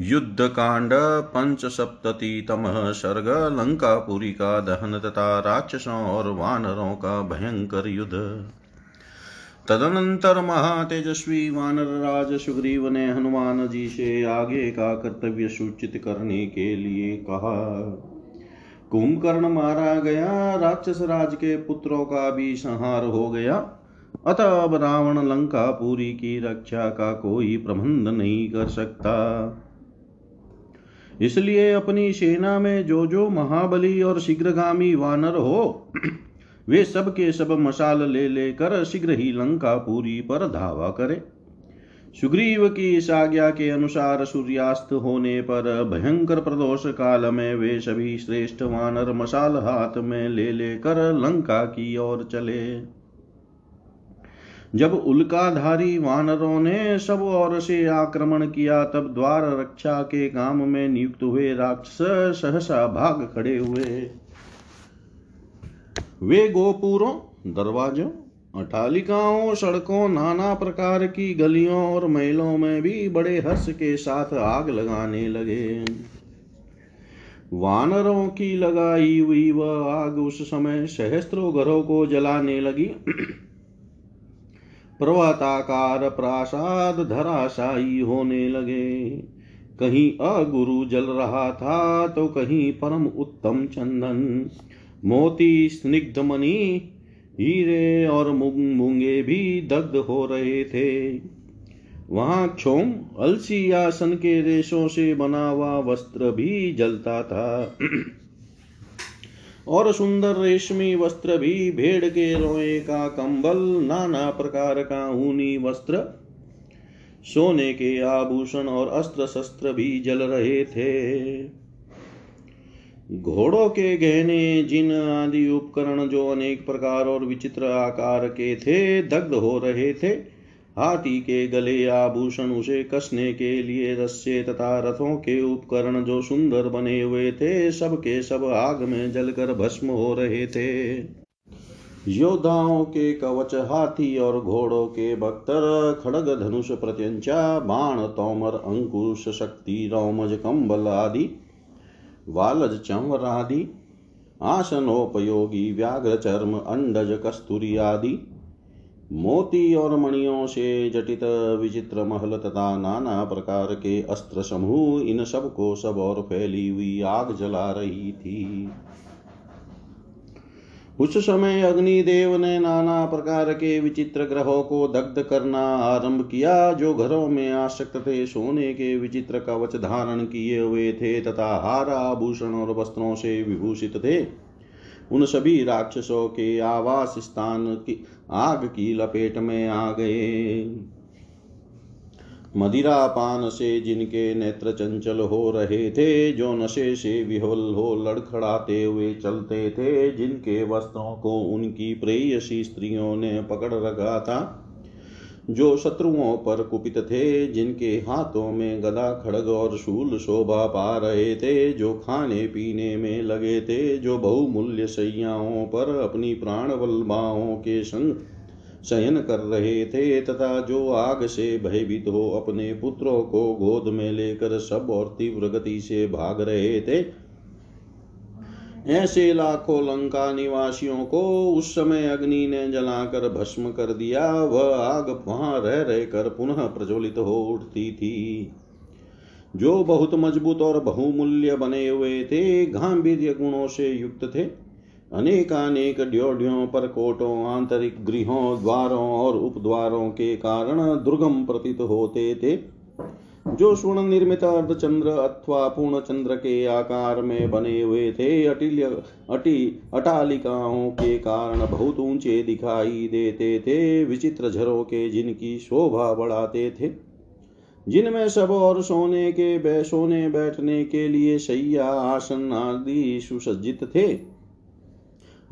युद्धकांड पंचसप्ततितमः सर्ग लंकापुरी का दहन तथा राक्षसों और वानरों का भयंकर युद्ध। तदनंतर महातेजस्वी वानर राज सुग्रीव ने हनुमान जी से आगे का कर्तव्य सूचित करने के लिए कहा। कुंभकर्ण मारा गया, राक्षस राज के पुत्रों का भी संहार हो गया। अतः अब रावण लंका पूरी की रक्षा का कोई प्रबंध नहीं कर सकता। इसलिए अपनी सेना में जो जो महाबली और शीघ्रगामी वानर हो, वे सब के सब मशाल ले लेकर शीघ्र ही लंका पूरी पर धावा करे। सुग्रीव की इस आज्ञा के अनुसार सूर्यास्त होने पर भयंकर प्रदोष काल में वे सभी श्रेष्ठ वानर मशाल हाथ में ले लेकर लंका की ओर चले। जब उल्काधारी वानरों ने सब ओर से आक्रमण किया, तब द्वार रक्षा के काम में नियुक्त हुए राक्षस सहसा भाग खड़े हुए। वे गोपुरों, दरवाजों अटालिकाओं सड़कों, नाना प्रकार की गलियों और महलों में भी बड़े हर्ष के साथ आग लगाने लगे। वानरों की लगाई हुई वह आग उस समय सहस्त्रों घरों को जलाने लगी। पर्वताकार प्रासाद धराशायी होने लगे। कहीं अगुरु जल रहा था तो कहीं परम उत्तम चंदन। मोती स्निग्ध मणि, हीरे और मुंग मुंगे भी दग्ध हो रहे थे। वहाँ क्षोम, अलसी आसन के रेशों से बना हुआ वस्त्र भी जलता था। और सुंदर रेशमी वस्त्र भी भेड़ के रोए का कंबल, नाना प्रकार का ऊनी वस्त्र। सोने के आभूषण और अस्त्र शस्त्र भी जल रहे थे। घोड़ों के गहने, जिन आदि उपकरण जो अनेक प्रकार और विचित्र आकार के थे, दग्ध हो रहे थे। हाथी के गले आभूषण उसे कसने के लिए रस्से तथा रथों के उपकरण जो सुंदर बने हुए थे, सब के सब आग में जलकर भस्म हो रहे थे। योद्धाओं के कवच, हाथी और घोड़ों के बख्तर खड़ग धनुष प्रत्यंचा, बाण, तोमर, अंकुश शक्ति, रोमज, कंबल आदि, वालज, चंवर आदि, आसनोपयोगी व्याघ्र चर्म अंडज, कस्तूरी आदि मोती और मणियों से जटित विचित्र महल तथा नाना प्रकार के अस्त्र समूह इन सबको सब और फैली हुई आग जला रही थी। उस समय अग्निदेव ने नाना प्रकार के विचित्र ग्रहों को दग्ध करना आरंभ किया, जो घरों में आसक्त थे। सोने के विचित्र कवच धारण किए हुए थे तथा हार आभूषण और वस्त्रों से विभूषित थे। उन सभी राक्षसों के आवास स्थान की आग की लपेट में आ गए। मदिरा पान से जिनके नेत्र चंचल हो रहे थे, जो नशे से विहोल हो लड़खड़ाते हुए चलते थे, जिनके वस्त्रों को उनकी प्रेयसी स्त्रियों ने पकड़ रखा था जो शत्रुओं पर कुपित थे, जिनके हाथों में गदा, खड़ग और शूल शोभा पा रहे थे, जो खाने पीने में लगे थे, जो बहुमूल्य सैयाओं पर अपनी प्राण वल्लभाओं के संग शयन कर रहे थे, तथा जो आग से भयभीत हो अपने पुत्रों को गोद में लेकर सब और तीव्र गति से भाग रहे थे ऐसे लाखों लंका निवासियों को उस समय अग्नि ने जलाकर भस्म कर दिया। वह आग वहाँ रह रह कर पुनः प्रज्वलित हो उठती थी। जो बहुत मज़बूत और बहुमूल्य बने हुए थे गांधीर्य गुणों से युक्त थे। अनेकानेक ड्योड्यों पर कोटों, आंतरिक गृहों, द्वारों और उपद्वारों के कारण दुर्गम प्रतीत होते थे। जो स्वर्ण निर्मित अर्धचंद्र अथवा पूर्ण चंद्र के आकार में बने हुए थे, अटिल्य, अटी, अटालिकाओं के कारण बहुत ऊँचे दिखाई देते थे, विचित्र झरों के जिनकी शोभा बढ़ाते थे। जिनमें सब और सोने के बै, सोने बैठने के लिए शैया आसन आदि सुसज्जित थे।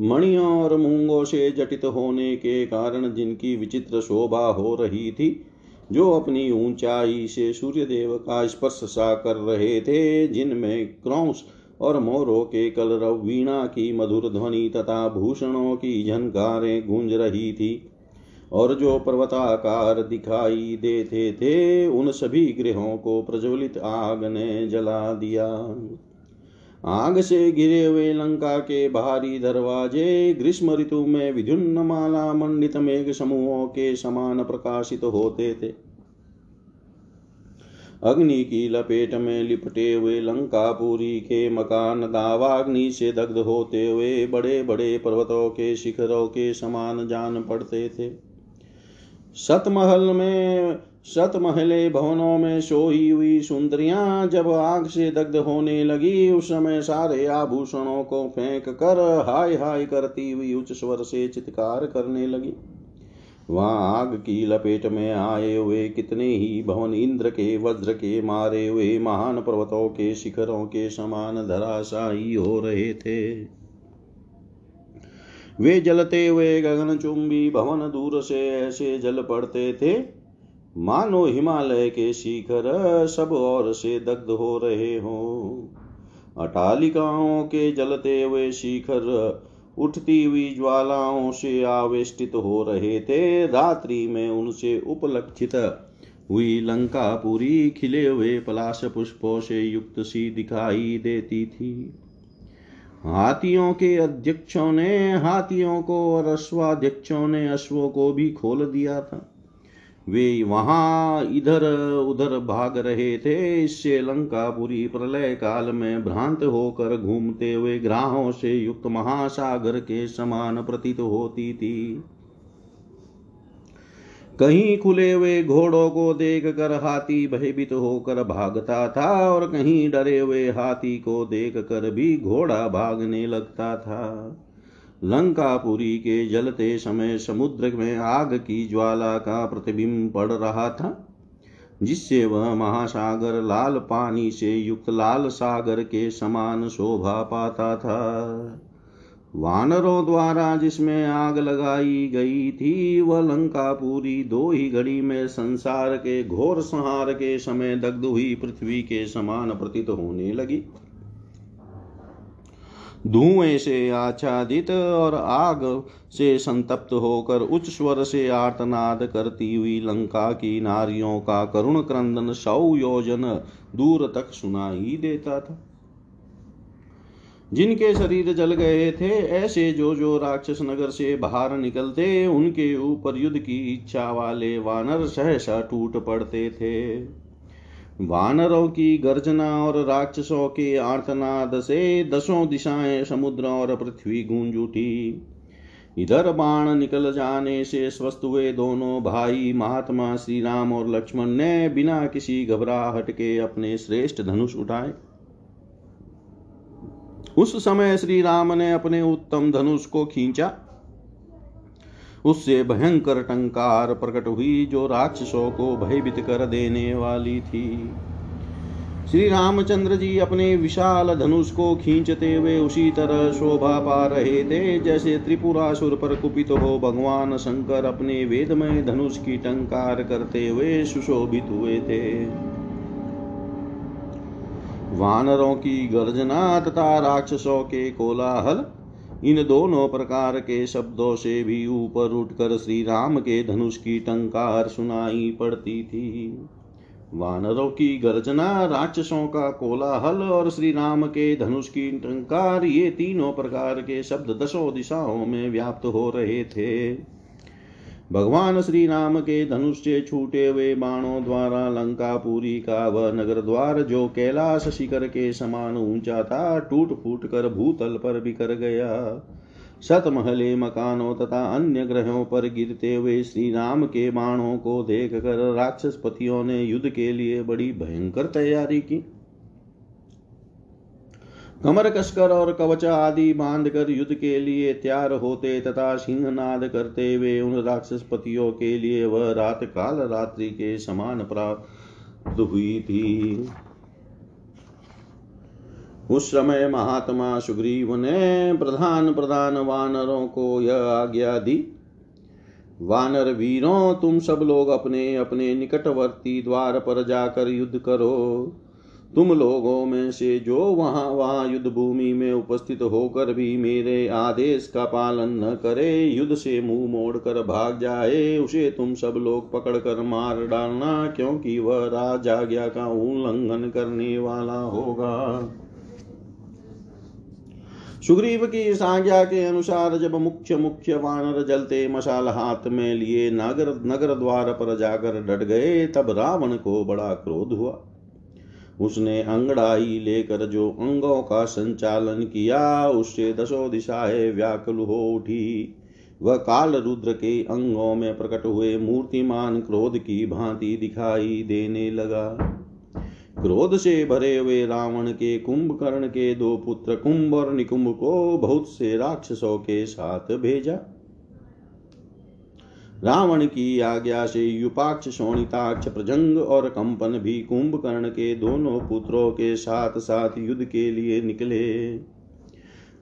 मणियों और मूंगों से जटित होने के कारण जिनकी विचित्र शोभा हो रही थी जो अपनी ऊंचाई से सूर्यदेव का स्पर्श सा कर रहे थे, जिनमें क्रौश और मोरों के कलरव वीणा की मधुर ध्वनि तथा भूषणों की झनकारें गूंज रही थी, और जो पर्वताकार दिखाई देते थे, उन सभी गृहों को प्रज्वलित आग ने जला दिया। आग से गिरे हुए लंका के बाहरी दरवाजे, ग्रीष्म ऋतु में विद्युन्न माला मंडित मेघ समूहों के समान प्रकाशित होते थे। अग्नि की लपेट में लिपटे हुए लंकापुरी के मकान दावाग्नि से दग्ध होते हुए बड़े बड़े पर्वतों के शिखरों के समान जान पड़ते थे। सतमहल में सतमहले भवनों में सोई हुई सुंदरियाँ जब आग से दग्ध होने लगी, उस समय सारे आभूषणों को फेंक कर हाय हाय करती हुई उच्च स्वर से चित्कार करने लगी। वहाँ आग की लपेट में आए हुए कितने ही भवन, इंद्र के वज्र के मारे हुए महान पर्वतों के शिखरों के समान धराशायी हो रहे थे। वे जलते हुए गगन चुंबी भवन दूर से ऐसे जल पड़ते थे मानो हिमालय के शिखर सब ओर से दग्ध हो रहे हो। अटालिकाओं के जलते हुए शिखर उठती हुई ज्वालाओं से आवेष्टित हो रहे थे। रात्रि में उनसे उपलक्षित हुई लंका पूरी खिले हुए पलाश पुष्पों से युक्त सी दिखाई देती थी। हाथियों के अध्यक्षों ने, हाथियों को और अश्वाध्यक्षों ने अश्वों को भी खोल दिया था। वे वहाँ इधर उधर भाग रहे थे। इससे लंकापुरी प्रलय काल में भ्रांत होकर घूमते हुए ग्राहों से युक्त महासागर के समान प्रतीत होती थी। कहीं खुले हुए घोड़ों को देख कर हाथी भयभीत होकर भागता था और कहीं डरे हुए हाथी को देख कर भी घोड़ा भागने लगता था। लंकापुरी के जलते समय समुद्र में आग की ज्वाला का प्रतिबिंब पड़ रहा था, जिससे वह महासागर लाल पानी से युक्त लाल सागर के समान शोभा पाता था। वानरों द्वारा जिसमें आग लगाई गई थी, वह लंकापुरी दो ही घड़ी में संसार के घोर संहार के समय दग्ध हुई पृथ्वी के समान प्रतीत होने लगी। धुएँ से आच्छादित और आग से संतप्त होकर उच्च स्वर से आर्तनाद करती हुई लंका की नारियों का करुण क्रंदन सौ योजन दूर तक सुनाई देता था। जिनके शरीर जल गए थे, ऐसे जो जो राक्षस नगर से बाहर निकलते, उनके ऊपर युद्ध की इच्छा वाले वानर सहसा टूट पड़ते थे। वानरों की गर्जना और राक्षसों के आर्तनाद से दसों दिशाएँ समुद्र और पृथ्वी गूंज उठी। इधर बाण निकल जाने से स्वस्थ हुए दोनों भाई महात्मा श्री राम और लक्ष्मण ने बिना किसी घबराहट के अपने श्रेष्ठ धनुष उठाए। उस समय श्री राम ने अपने उत्तम धनुष को खींचा। उससे भयंकर टंकार प्रकट हुई जो राक्षसों को भयभीत कर देने वाली थी। श्री रामचंद्र जी अपने विशाल धनुष को खींचते हुए उसी तरह शोभा पा रहे थे, जैसे त्रिपुरासुर पर कुपित हो भगवान शंकर अपने वेदमय धनुष की टंकार करते हुए सुशोभित हुए थे। वानरों की गर्जना तथा राक्षसों के कोलाहल इन दोनों प्रकार के शब्दों से भी ऊपर उठकर श्री राम के धनुष की टंकार सुनाई पड़ती थी। वानरों की गर्जना, राक्षसों का कोलाहल और श्री राम के धनुष की टंकार, ये तीनों प्रकार के शब्द दसों दिशाओं में व्याप्त हो रहे थे। भगवान श्री राम के धनुष से छूटे हुए बाणों द्वारा लंकापुरी का वह नगर द्वार जो कैलाश शिखर के समान ऊँचा था, टूट फूट कर भूतल पर बिखर गया। सतमहले मकानों तथा अन्य ग्रहों पर गिरते हुए श्री राम के बाणों को देख कर राक्षस पतियों ने युद्ध के लिए बड़ी भयंकर तैयारी की। कमर कसकर और कवच आदि बाँध कर युद्ध के लिए तैयार होते तथा सिंहनाद करते हुए उन राक्षसपतियों के लिए वह रात काल रात्रि के समान प्राप्त हुई थी। उस समय महात्मा सुग्रीव ने प्रधान प्रधान वानरों को यह आज्ञा दी, वानर वीरों, तुम सब लोग अपने अपने निकटवर्ती द्वार पर जाकर युद्ध करो। तुम लोगों में से जो वहाँ वहाँ युद्ध भूमि में उपस्थित होकर भी मेरे आदेश का पालन न करे, युद्ध से मुँह मोड़ कर भाग जाए, उसे तुम सब लोग पकड़ कर मार डालना, क्योंकि वह राजाज्ञा का उल्लंघन करने वाला होगा। सुग्रीव की इस आज्ञा के अनुसार जब मुख्य मुख्य वानर जलते मशाल हाथ में लिए नगर नगर द्वार पर जाकर डट गए, तब रावण को बड़ा क्रोध हुआ। उसने अंगड़ाई लेकर जो अंगों का संचालन किया, उससे दसों दिशाएँ व्याकुल हो उठी। वह काल रुद्र के अंगों में प्रकट हुए मूर्तिमान क्रोध की भांति दिखाई देने लगा। क्रोध से भरे हुए रावण के कुंभकर्ण के दो पुत्र कुंभ और निकुंभ को बहुत से राक्षसों के साथ भेजा। रावण की आज्ञा से युपाक्ष, शोणिताक्ष, प्रजंग और कंपन भी कुंभकर्ण के दोनों पुत्रों के साथ साथ युद्ध के लिए निकले।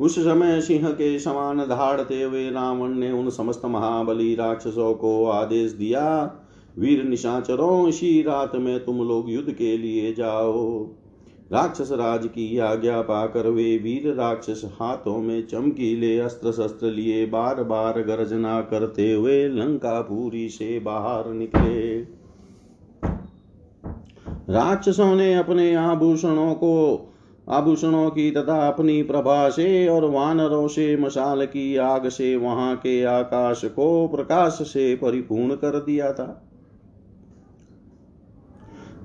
उस समय सिंह के समान धाड़ते हुए रावण ने उन समस्त महाबली राक्षसों को आदेश दिया, वीर निशाचरों इसी रात में तुम लोग युद्ध के लिए जाओ। राक्षस राज की आज्ञा पाकर वे वीर राक्षस हाथों में चमकीले अस्त्र शस्त्र लिए बार बार गर्जना करते हुए लंकापुरी से बाहर निकले। राक्षसों ने अपने आभूषणों को, आभूषणों की तथा अपनी प्रभा से और वानरों से मशाल की आग से वहाँ के आकाश को प्रकाश से परिपूर्ण कर दिया था।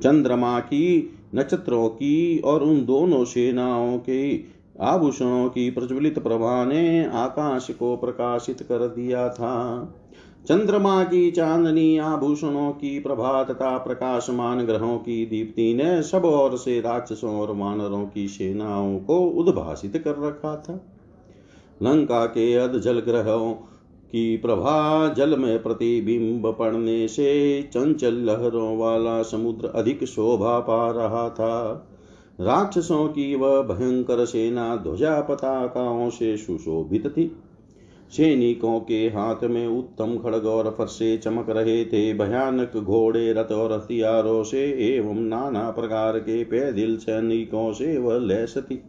चंद्रमा की नक्षत्रों की और उन दोनों सेनाओं के आभूषणों की प्रज्वलित प्रभा ने आकाश को प्रकाशित कर दिया था। चंद्रमा की चांदनी आभूषणों की प्रभा तथा प्रकाशमान ग्रहों की दीप्ति ने सब ओर से राक्षसों और वानरों की सेनाओं को उद्भाषित कर रखा था। लंका के अध जल ग्रहों की प्रभा जल में प्रतिबिंब पड़ने से चंचल लहरों वाला समुद्र अधिक शोभा पा रहा था। राक्षसों की वह भयंकर सेना ध्वजा पताकाओं से सुशोभित थी। सैनिकों के हाथ में उत्तम खड़ग और फरसे चमक रहे थे। भयानक घोड़े, रथ और हथियारों से एवं नाना प्रकार के पैदिल सैनिकों से वह लैस थी।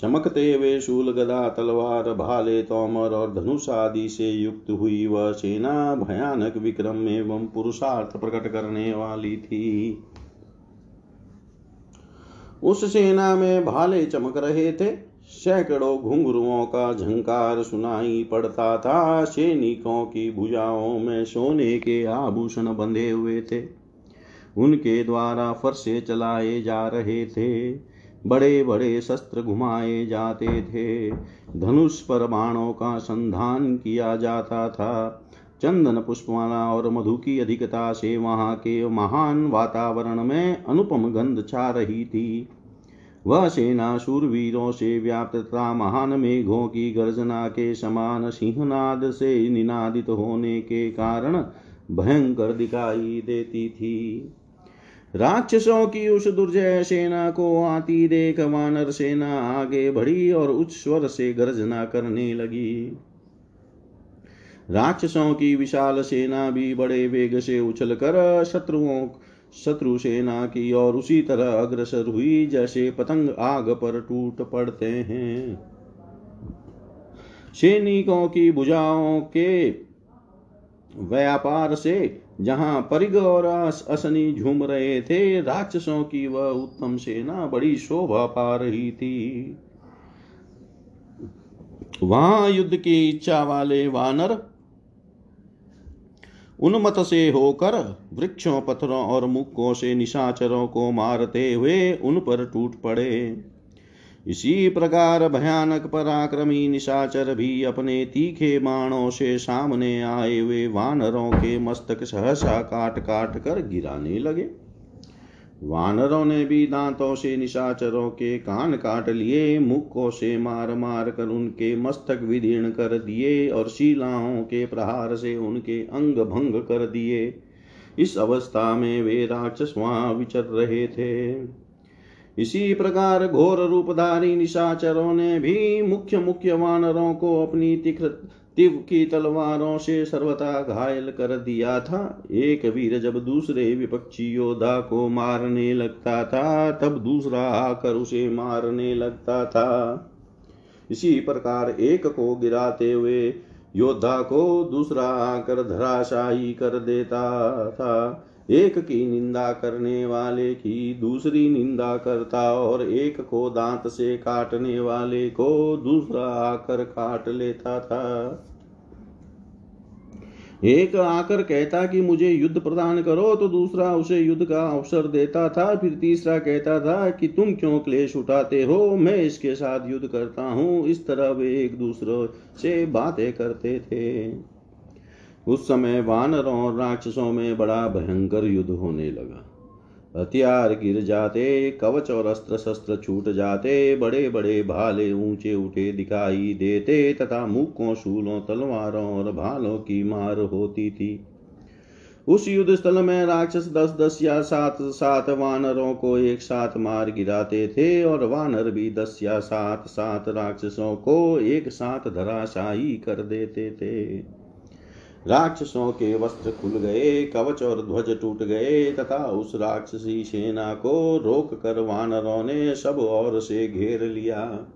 चमकते हुए शूल गदा तलवार भाले तोमर और धनुष आदि से युक्त हुई वह सेना भयानक विक्रम एवं पुरुषार्थ प्रकट करने वाली थी। उस सेना में भाले चमक रहे थे। सैकड़ों घुंघरुओं का झंकार सुनाई पड़ता था। सैनिकों की भुजाओं में सोने के आभूषण बंधे हुए थे। उनके द्वारा फरसे चलाए जा रहे थे। बड़े बड़े शस्त्र घुमाए जाते थे। धनुष पर बाणों का संधान किया जाता था। चंदन पुष्पमाला और मधु की अधिकता से वहाँ के महान वातावरण में अनुपम गंध छा रही थी। वह सेना सूरवीरों से व्याप्त तथा महान मेघों की गर्जना के समान सिंहनाद से निनादित होने के कारण भयंकर दिखाई देती थी। राक्षसों की उस दुर्जय सेना को आती देख वानर सेना आगे बढ़ी और उच्च स्वर से गर्जना करने लगी। राक्षसों की विशाल सेना भी बड़े वेग से उछल कर शत्रुओं, शत्रु सेना की और उसी तरह अग्रसर हुई, जैसे पतंग आग पर टूट पड़ते हैं। सैनिकों की भुजाओं के व्यापार से जहाँ परिग और असनी झूम रहे थे, राक्षसों की वह उत्तम सेना बड़ी शोभा पा रही थी। वहाँ युद्ध की इच्छा वाले वानर उन्मत से होकर वृक्षों, पत्थरों और मुक्कों से निशाचरों को मारते हुए उन पर टूट पड़े। इसी प्रकार भयानक पराक्रमी निशाचर भी अपने तीखे बाणों से सामने आए हुए वानरों के मस्तक सहसा काट काट कर गिराने लगे। वानरों ने भी दांतों से निशाचरों के कान काट लिए, मुखों से मार मार कर उनके मस्तक विदीर्ण कर दिए और शिलाओं के प्रहार से उनके अंग भंग कर दिए। इस अवस्था में वे राक्षस वहाँ विचर रहे थे। इसी प्रकार घोर रूपधारी निशाचरों ने भी मुख्य मुख्य वानरों को अपनी तिख तिव की तलवारों से सर्वथा घायल कर दिया था। एक वीर जब दूसरे विपक्षी योद्धा को मारने लगता था, तब दूसरा आकर उसे मारने लगता था। इसी प्रकार एक को गिराते हुए योद्धा को दूसरा आकर धराशाही कर देता था। एक की निंदा करने वाले की, दूसरी निंदा करता और एक को दांत से काटने वाले को दूसरा आकर काट लेता था। एक आकर कहता कि मुझे युद्ध प्रदान करो तो दूसरा उसे युद्ध का अवसर देता था। फिर तीसरा कहता था कि तुम क्यों क्लेश उठाते हो? मैं इसके साथ युद्ध करता हूँ। इस तरह वे एक दूसरे से बातें करते थे। उस समय वानरों और राक्षसों में बड़ा भयंकर युद्ध होने लगा। हथियार गिर जाते, कवच और अस्त्र शस्त्र छूट जाते बड़े बड़े भाले ऊँचे उठे दिखाई देते तथा मुक्कों शूलों, तलवारों और भालों की मार होती थी। उस युद्ध स्थल में राक्षस दस दस या सात सात वानरों को एक साथ मार गिराते थे और वानर भी दस या सात सात राक्षसों को एक साथ धराशाही कर देते थे। राक्षसों के वस्त्र खुल गए, कवच और ध्वज टूट गए, तथा उस राक्षसी सेना को रोक कर वानरों ने सब ओर से घेर लिया।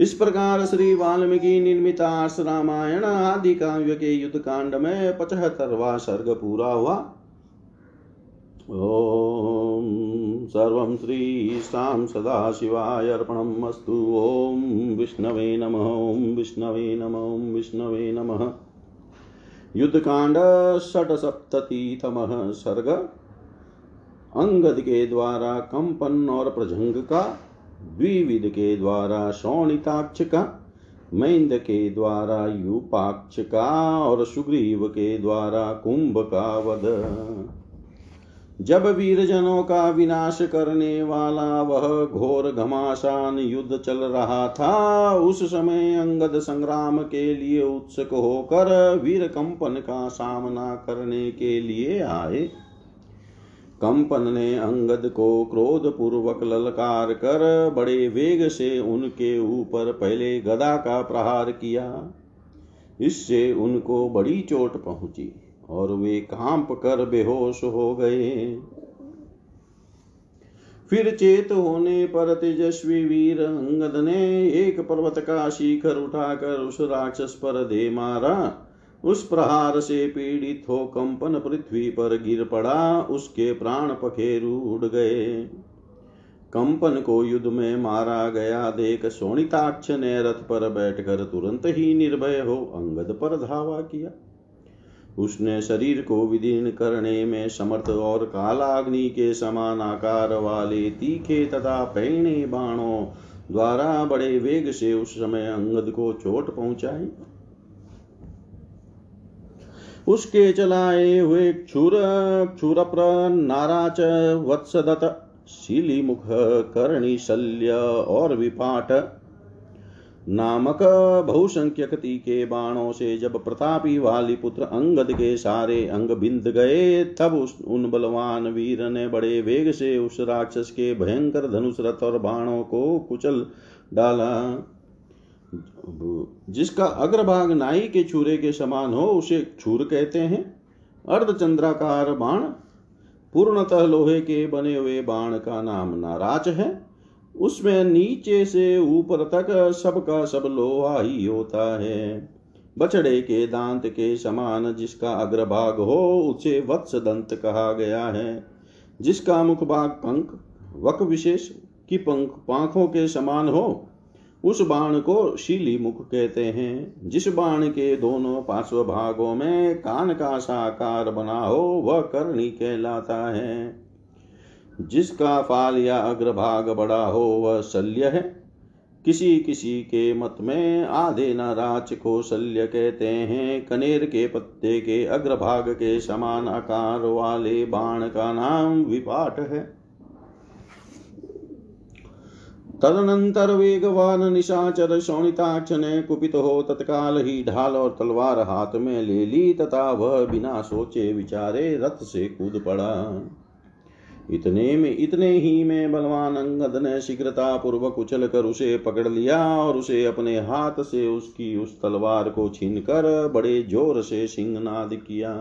इस प्रकार श्री वाल्मीकि निर्मित रामायण आदि काव्य के युद्ध कांड में पचहत्तरवा सर्ग पूरा हुआ। ॐ सर्वं श्रीशां सदाशिवाय अर्पणम् अस्तु। ॐ विष्णवे नमः। ॐ विष्णवे नमः। ॐ विष्णवे नमः। युद्धकांड षटसप्ततितमः सर्ग। अंगद के द्वारा कंपन और प्रजंग का द्विविध के द्वारा शोणिताक्ष का मैंद के द्वारा यूपाक्ष का और सुग्रीव के द्वारा कुंभ का वध जब वीरजनों का विनाश करने वाला वह घोर घमासान युद्ध चल रहा था, उस समय अंगद संग्राम के लिए उत्सुक होकर वीर कंपन का सामना करने के लिए आए। कंपन ने अंगद को क्रोध पूर्वक ललकार कर बड़े वेग से उनके ऊपर पहले गदा का प्रहार किया। इससे उनको बड़ी चोट पहुँची। और वे काँप कर बेहोश हो गए। फिर चेत होने पर तेजस्वी वीर अंगद ने एक पर्वत का शिखर उठाकर उस राक्षस पर दे मारा। उस प्रहार से पीड़ित हो कंपन पृथ्वी पर गिर पड़ा। उसके प्राण पखेरु उड़ गए। कंपन को युद्ध में मारा गया। देख सोनिताक्ष ने रथ पर बैठकर तुरंत ही निर्भय हो अंगद पर धावा किया। उसने शरीर को विदीर्ण करने में समर्थ और कालाग्नि के समान आकार वाले तीखे तथा पैणे बाणों द्वारा बड़े वेग से उस समय अंगद को चोट पहुंचाई। उसके चलाए हुए क्षुर, क्षुरप्र, नाराच, वत्सदत करणी शल्य और विपाट नामक बहुसंख्यक के बाणों से जब प्रतापी वाली पुत्र अंगद के सारे अंग बिंद गए, तब उस उन बलवान वीर ने बड़े वेग से उस राक्षस के भयंकर धनुष रथ और बाणों को कुचल डाला। जिसका अग्रभाग नाई के छुरे के समान हो, उसे छूर कहते हैं। अर्धचंद्राकार बाण, पूर्णतः लोहे के बने हुए बाण का नाम नाराज़ है। उसमें नीचे से ऊपर तक सबका सब लोहा ही होता है। बछड़े के दांत के समान जिसका अग्रभाग हो, उसे वत्स दंत कहा गया है। जिसका मुख भाग पंख वक विशेष की पंख पांखों के समान हो, उस बाण को शीली मुख कहते हैं। जिस बाण के दोनों पार्श्व भागों में कान का साकार बना हो, वह करणी कहलाता है। जिसका फाल या अग्रभाग बड़ा हो, वह शल्य है। किसी किसी के मत में आधे नाराज़ को शल्य कहते हैं। कनेर के पत्ते के अग्रभाग के समान आकार वाले बाण का नाम विपाट है। तदनंतर वेगवान निशाचर शोणिताक्ष ने कुपित हो तत्काल ही ढाल और तलवार हाथ में ले ली, तथा वह बिना सोचे विचारे रथ से कूद पड़ा। इतने में इतने ही में बलवान अंगद ने शीघ्रता पूर्वक उछल कर उसे पकड़ लिया और उसे अपने हाथ से उसकी उस तलवार को छीन कर बड़े ज़ोर से सिंहनाद किया।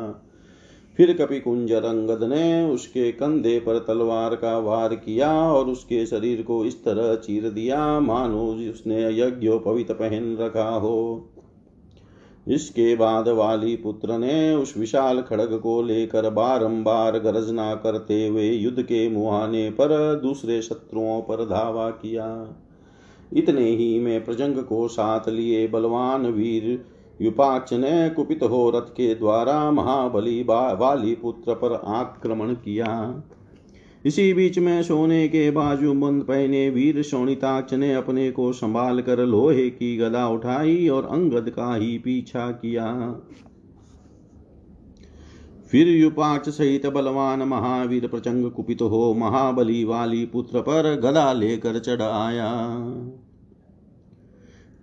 फिर कपि कुंजर अंगद ने उसके कंधे पर तलवार का वार किया और उसके शरीर को इस तरह चीर दिया, मानो उसने यज्ञोपवित पहन रखा हो। इसके बाद वाली पुत्र ने उस विशाल खड़ग को लेकर बारंबार गरजना करते हुए युद्ध के मुहाने पर दूसरे शत्रुओं पर धावा किया। इतने ही में प्रजंग को साथ लिए बलवान वीर युपाक्ष ने कुपित हो रथ के द्वारा महाबली वाली पुत्र पर आक्रमण किया। इसी बीच में सोने के बाजू बंद पहने वीर शोणिताक्ष ने अपने को संभाल कर लोहे की गदा उठाई और अंगद का ही पीछा किया। फिर युपाक्ष सहित बलवान महावीर प्रचंग कुपित हो महाबली वाली पुत्र पर गदा लेकर चढ़ आया।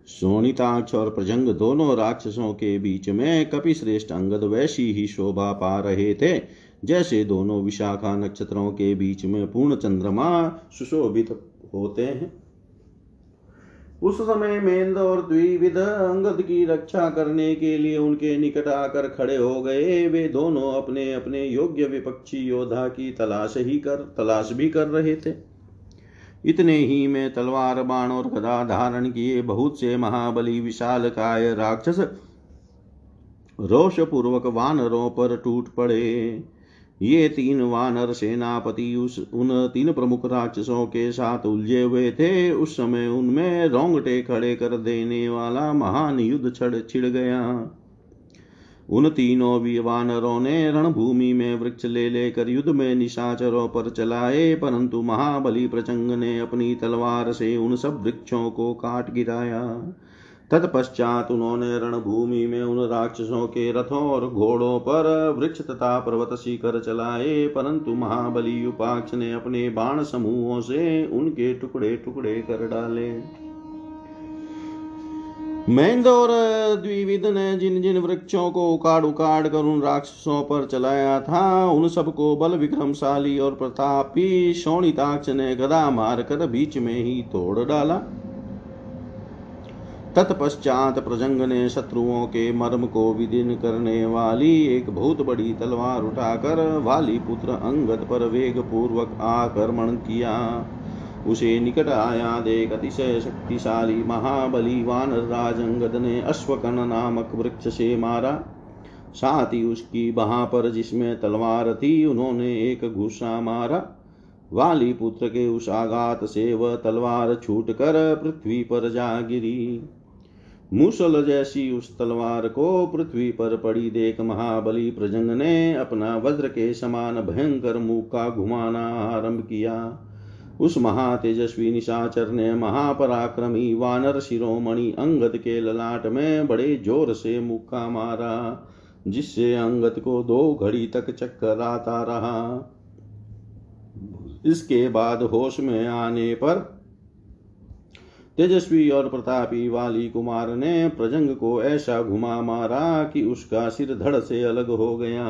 सोनिताक्ष और प्रजंग दोनों राक्षसों के बीच में कपिश्रेष्ठ अंगद वैसी ही शोभा पा रहे थे जैसे दोनों विशाखा नक्षत्रों के बीच में पूर्ण चंद्रमा सुशोभित होते हैं। उस समय मेंद और द्विविध अंगद की रक्षा करने के लिए उनके निकट आकर खड़े हो गए। वे दोनों अपने अपने योग्य विपक्षी योद्धा की तलाश ही कर, तलाश भी कर रहे थे। इतने ही में तलवार, बाण और गदा धारण किए बहुत से महाबली, विशाल काय राक्षस रोषपूर्वक वानरों पर टूट पड़े। ये तीन वानर सेनापति उस, उन तीन प्रमुख राक्षसों के साथ उलझे हुए थे। उस समय उनमें रोंगटे खड़े कर देने वाला महान युद्ध छड़ छिड़ गया। उन तीनों भी वानरों ने रणभूमि में वृक्ष ले लेकर युद्ध में निशाचरों पर चलाए, परंतु महाबली प्रचंग ने अपनी तलवार से उन सब वृक्षों को काट गिराया। तत्पश्चात उन्होंने रणभूमि में उन राक्षसों के रथों और घोड़ों पर वृक्ष तथा पर्वत शिखर चलाए, परंतु महाबली उपाक्ष ने अपने बाण समूहों से उनके टुकड़े टुकड़े कर डाले। महेंद्र और द्विविद ने जिन जिन वृक्षों को उकाड़ उकाड़ कर उन राक्षसों पर चलाया था, उन सबको बल विक्रमशाली और प्रतापी शोणिताक्ष ने गदा मारकर बीच में ही तोड़ डाला। तत्पश्चात प्रजंग ने शत्रुओं के मर्म को विदीन करने वाली एक बहुत बड़ी तलवार उठाकर वाली पुत्र अंगद पर वेग पूर्वक आक्रमण किया। उसे निकट आया देख अतिशय शक्तिशाली महाबली वानर राज अंगद ने अश्वकन नामक वृक्ष से मारा। साथ ही उसकी बहा पर जिसमें तलवार थी, उन्होंने एक घुसा मारा। वाली पुत्र के उस आघात से वह तलवार छूट कर पृथ्वी पर जा गिरी। मूसल जैसी उस तलवार को पृथ्वी पर पड़ी देख महाबली प्रजंग ने अपना वज्र के समान भयंकर मुख का घुमाना आरंभ किया। उस महातेजस्वी निशाचर ने महापराक्रमी वानर शिरोमणि अंगद के ललाट में बड़े ज़ोर से मुक्का मारा, जिससे अंगद को दो घड़ी तक चक्कर आता रहा। इसके बाद होश में आने पर तेजस्वी और प्रतापी वाली कुमार ने प्रजंग को ऐसा घुमा मारा कि उसका सिर धड़ से अलग हो गया।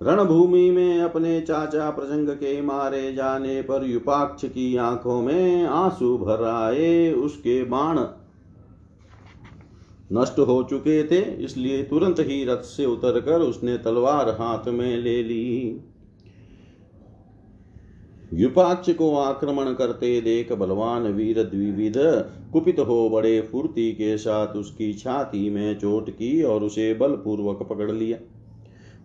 रणभूमि में अपने चाचा प्रजंग के मारे जाने पर युपाक्ष की आँखों में आँसू भर आए। उसके बाण नष्ट हो चुके थे, इसलिए तुरंत ही रथ से उतरकर उसने तलवार हाथ में ले ली। युपाक्ष को आक्रमण करते देख बलवान वीर द्विविध। कुपित हो बड़े फुर्ती के साथ उसकी छाती में चोट की और उसे बलपूर्वक पकड़ लिया।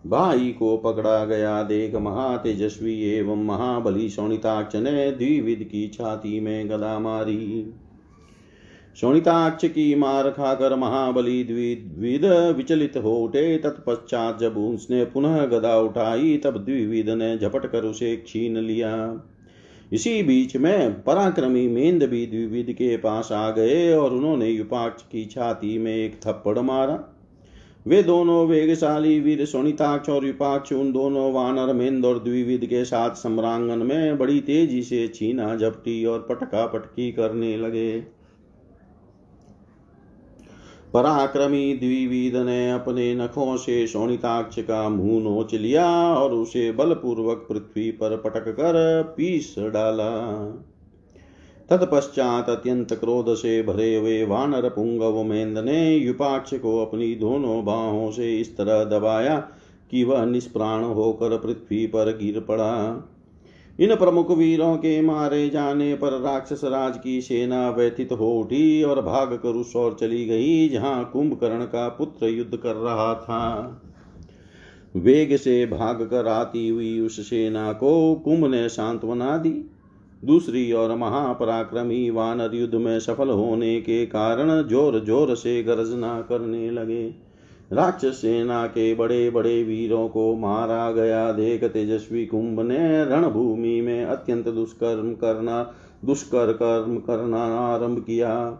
भाई को पकड़ा गया देख महातेजस्वी एवं महाबली सोनिताक्ष ने द्विविध की छाती में गदा मारी। शोणिताक्ष की मार खाकर महाबली द्विविध विचलित हो उठे तत्पश्चात जब उसने पुनः गदा उठाई, तब द्विविध ने झपट कर उसे छीन लिया। इसी बीच में पराक्रमी मेंद भी द्विविद के पास आ गए और उन्होंने युपाक्ष की छाती में एक थप्पड़ मारा। वे दोनों वेगशाली वीर सोनिताक्ष और विपाक्ष उन दोनों वानर मेंद और द्विविद के साथ सम्रांगन में बड़ी तेज़ी से छीना, झपटी और पटका पटकी करने लगे। पराक्रमी द्विविद ने अपने नखों से शोणिताक्ष का मुँह नोच लिया और उसे बलपूर्वक पृथ्वी पर पटक कर पीस डाला। तत्पश्चात अत्यंत क्रोध से भरे हुए वानर पुंगव मेंद ने युपाक्ष को अपनी दोनों बाहों से इस तरह दबाया कि वह निष्प्राण होकर पृथ्वी पर गिर पड़ा। इन प्रमुख वीरों के मारे जाने पर राक्षस राज की सेना व्यथित हो उठी और भाग कर उस ओर चली गई, जहाँ कुंभकर्ण का पुत्र युद्ध कर रहा था। वेग से भाग कर आती हुई उस सेना को कुंभ ने सांत्वना दी। दूसरी ओर महापराक्रमी वानर युद्ध में सफल होने के कारण ज़ोर ज़ोर से गर्जना करने लगे। राक्षस सेना के बड़े बड़े वीरों को मारा गया। देख तेजस्वी कुंभ ने रणभूमि में अत्यंत दुष्कर्म करना, दुष्कर कर्म करना आरंभ किया।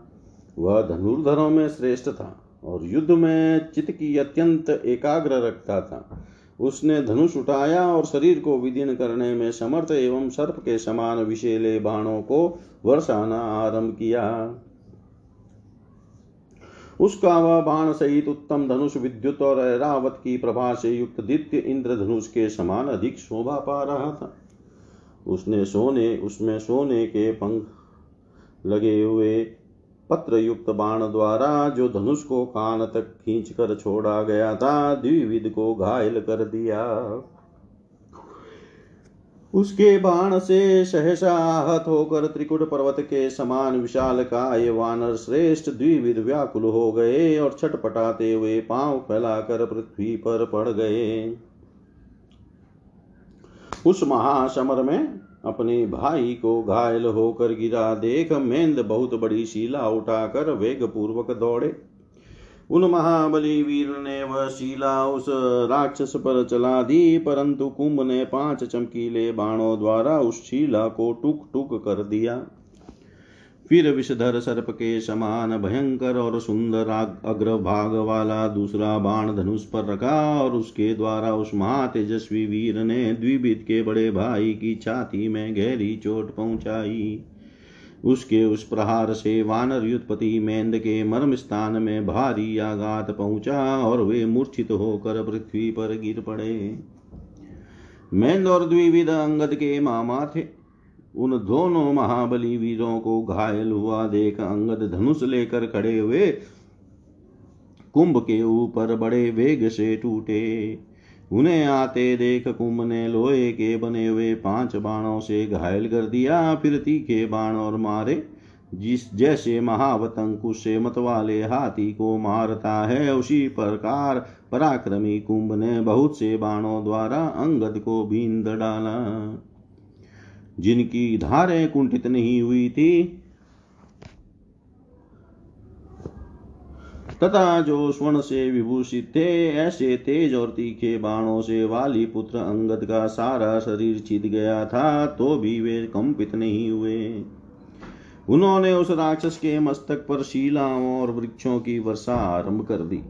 वह धनुर्धरों में श्रेष्ठ था और युद्ध में चित्त की अत्यंत एकाग्र रखता था। उसने धनुष उठाया और शरीर को विदीन करने में समर्थ एवं सर्प के समान विषेले बाणों को वर्षाना आरंभ किया। उसका वह बाण सहित उत्तम धनुष विद्युत और ऐरावत की प्रभा से युक्त दित्य इंद्र धनुष के समान अधिक शोभा पा रहा था। उसने सोने, उसमें सोने के पंख लगे हुए पत्र युक्त बाण द्वारा जो धनुष को कान तक खींच कर छोड़ा गया था द्विविद को घायल कर दिया। उसके बाण से सहसा आहत होकर त्रिकुट पर्वत के समान विशाल काय वानर श्रेष्ठ द्विविध व्याकुल हो गए और छटपटाते हुए पाँव फैलाकर पृथ्वी पर पड़ गए। उस महासमर में अपने भाई को घायल होकर गिरा। देख मेंद बहुत बड़ी शिला उठाकर वेग पूर्वक दौड़े। उन महाबली वीर ने वह शिला उस राक्षस पर चला दी, परंतु कुंभ ने पाँच चमकीले बाणों द्वारा उस शिला को टुक टुक कर दिया। फिर विषधर सर्प के समान भयंकर और सुंदर अग्रभाग वाला दूसरा बाण धनुष पर रखा और उसके द्वारा उस महातेजस्वी वीर ने द्विबित के बड़े भाई की छाती में गहरी चोट पहुंचाई। उसके उस प्रहार से वानर युद्धपति मेंद के मर्म स्थान में भारी आघात पहुँचा और वे मूर्छित होकर पृथ्वी पर गिर पड़े। मेंद और द्विविध अंगद के मामा थे उन दोनों महाबली वीरों को घायल हुआ देख अंगद धनुष लेकर खड़े हुए कुंभ के ऊपर बड़े वेग से टूटे। उन्हें आते देख कुंभ ने लोहे के बने हुए पाँच बाणों से घायल कर दिया, फिर तीखे बाण और मारे। जिस जैसे महावतंकु से मतवाले हाथी को मारता है, उसी प्रकार पराक्रमी कुंभ ने बहुत से बाणों द्वारा अंगद को बींद डाला। जिनकी धारें कुंठित नहीं हुई थी तथा जो स्वर्ण से विभूषित थे, ऐसे तेज और तीखे बाणों से वाली पुत्र अंगद का सारा शरीर छिद गया था तो भी वे कंपित नहीं हुए। उन्होंने उस राक्षस के मस्तक पर शिलाओं और वृक्षों की वर्षा आरंभ कर दी।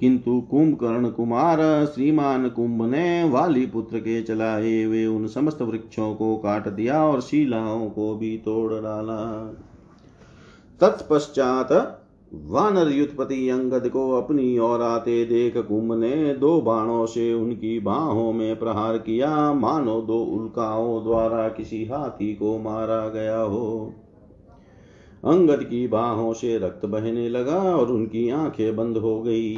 किंतु कुंभकर्ण कुमार, श्रीमान कुंभ ने वाली पुत्र के चलाए हुए उन समस्त वृक्षों को काट दिया और शिलाओं को भी तोड़ डाला। तत्पश्चात वानर युद्धपति अंगद को अपनी ओर आते देख कुंभ ने दो बाणों से उनकी बाहों में प्रहार किया। मानो दो उल्काओं द्वारा किसी हाथी को मारा गया हो। अंगद की बाहों से रक्त बहने लगा और उनकी आँखें बंद हो गई।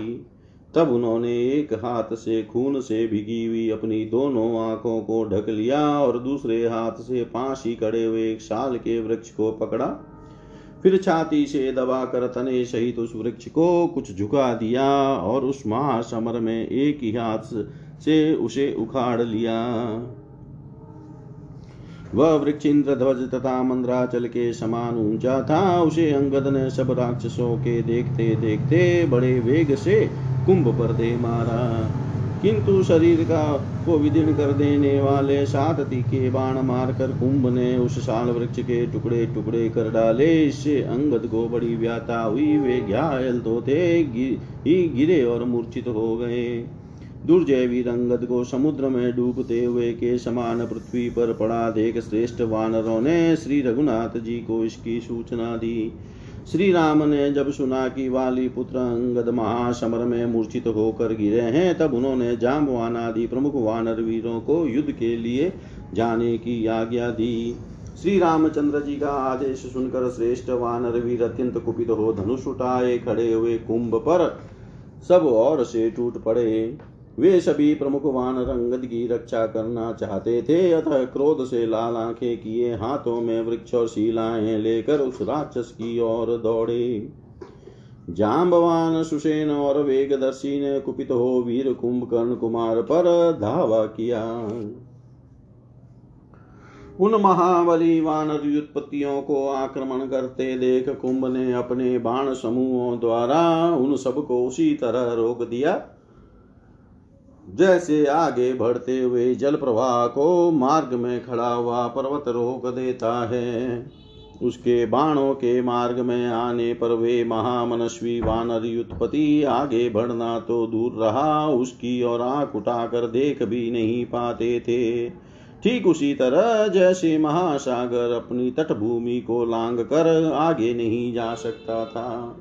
तब उन्होंने एक हाथ से खून से भिगी हुई अपनी दोनों आँखों को ढक लिया और दूसरे हाथ से पांसी कड़े हुए एक साल के वृक्ष को पकड़ा। फिर छाती से दबा कर तने सहित उस वृक्ष को कुछ झुका दिया और उस महासमर में एक ही हाथ से उसे उखाड़ लिया। वह वृक्ष इंद्र ध्वज तथा मंद्राचल के समान ऊँचा था। उसे अंगद ने सब राक्षसों के देखते देखते बड़े वेग से कुंभ पर दे मारा। किंतु शरीर का को विदीर्ण कर देने वाले सात तीखे बाण मारकर कुंभ ने उस साल वृक्ष के टुकड़े टुकड़े कर डाले। इससे अंगद को बड़ी व्याता हुई, वे घायल तो थे ही गिरे और मूर्छित हो गए। दुर्जय वीर अंगद को समुद्र में डूबते हुए के समान पृथ्वी पर पड़ा देख श्रेष्ठ वानरों ने श्री रघुनाथ जी को इसकी सूचना दी। श्री राम ने जब सुना कि वाली पुत्र अंगद महासमर में मूर्छित होकर गिरे हैं, तब उन्होंने जाम्बवान आदि प्रमुख वानर वीरों को युद्ध के लिए जाने की आज्ञा दी। श्री रामचंद्र जी का आदेश सुनकर श्रेष्ठ वानर वीर अत्यंत कुपित हो धनुष उठाए, खड़े हुए कुंभ पर सब और से टूट पड़े। वे सभी प्रमुख वानर अंगद की रक्षा करना चाहते थे, अतः क्रोध से लाल आँखें किए, हाथों में वृक्ष और शिलाएँ लेकर उस राक्षस की ओर दौड़े। जाम्बवान सुसेन और वेगदर्शी ने कुपित हो वीर कुंभकर्ण कुमार पर धावा किया। उन महाबली वानर युत्पत्तियों को आक्रमण करते देख कुंभ ने अपने बाण समूहों द्वारा उन सबको उसी तरह रोक दिया। जैसे आगे बढ़ते हुए जल प्रवाह को मार्ग में खड़ा हुआ पर्वत रोक देता है। उसके बाणों के मार्ग में आने पर वे महामनस्वी वानर युत्पति आगे बढ़ना तो दूर रहा, उसकी और आँख उठाकर देख भी नहीं पाते थे। ठीक उसी तरह जैसे महासागर अपनी तटभूमि को लांग कर आगे नहीं जा सकता था।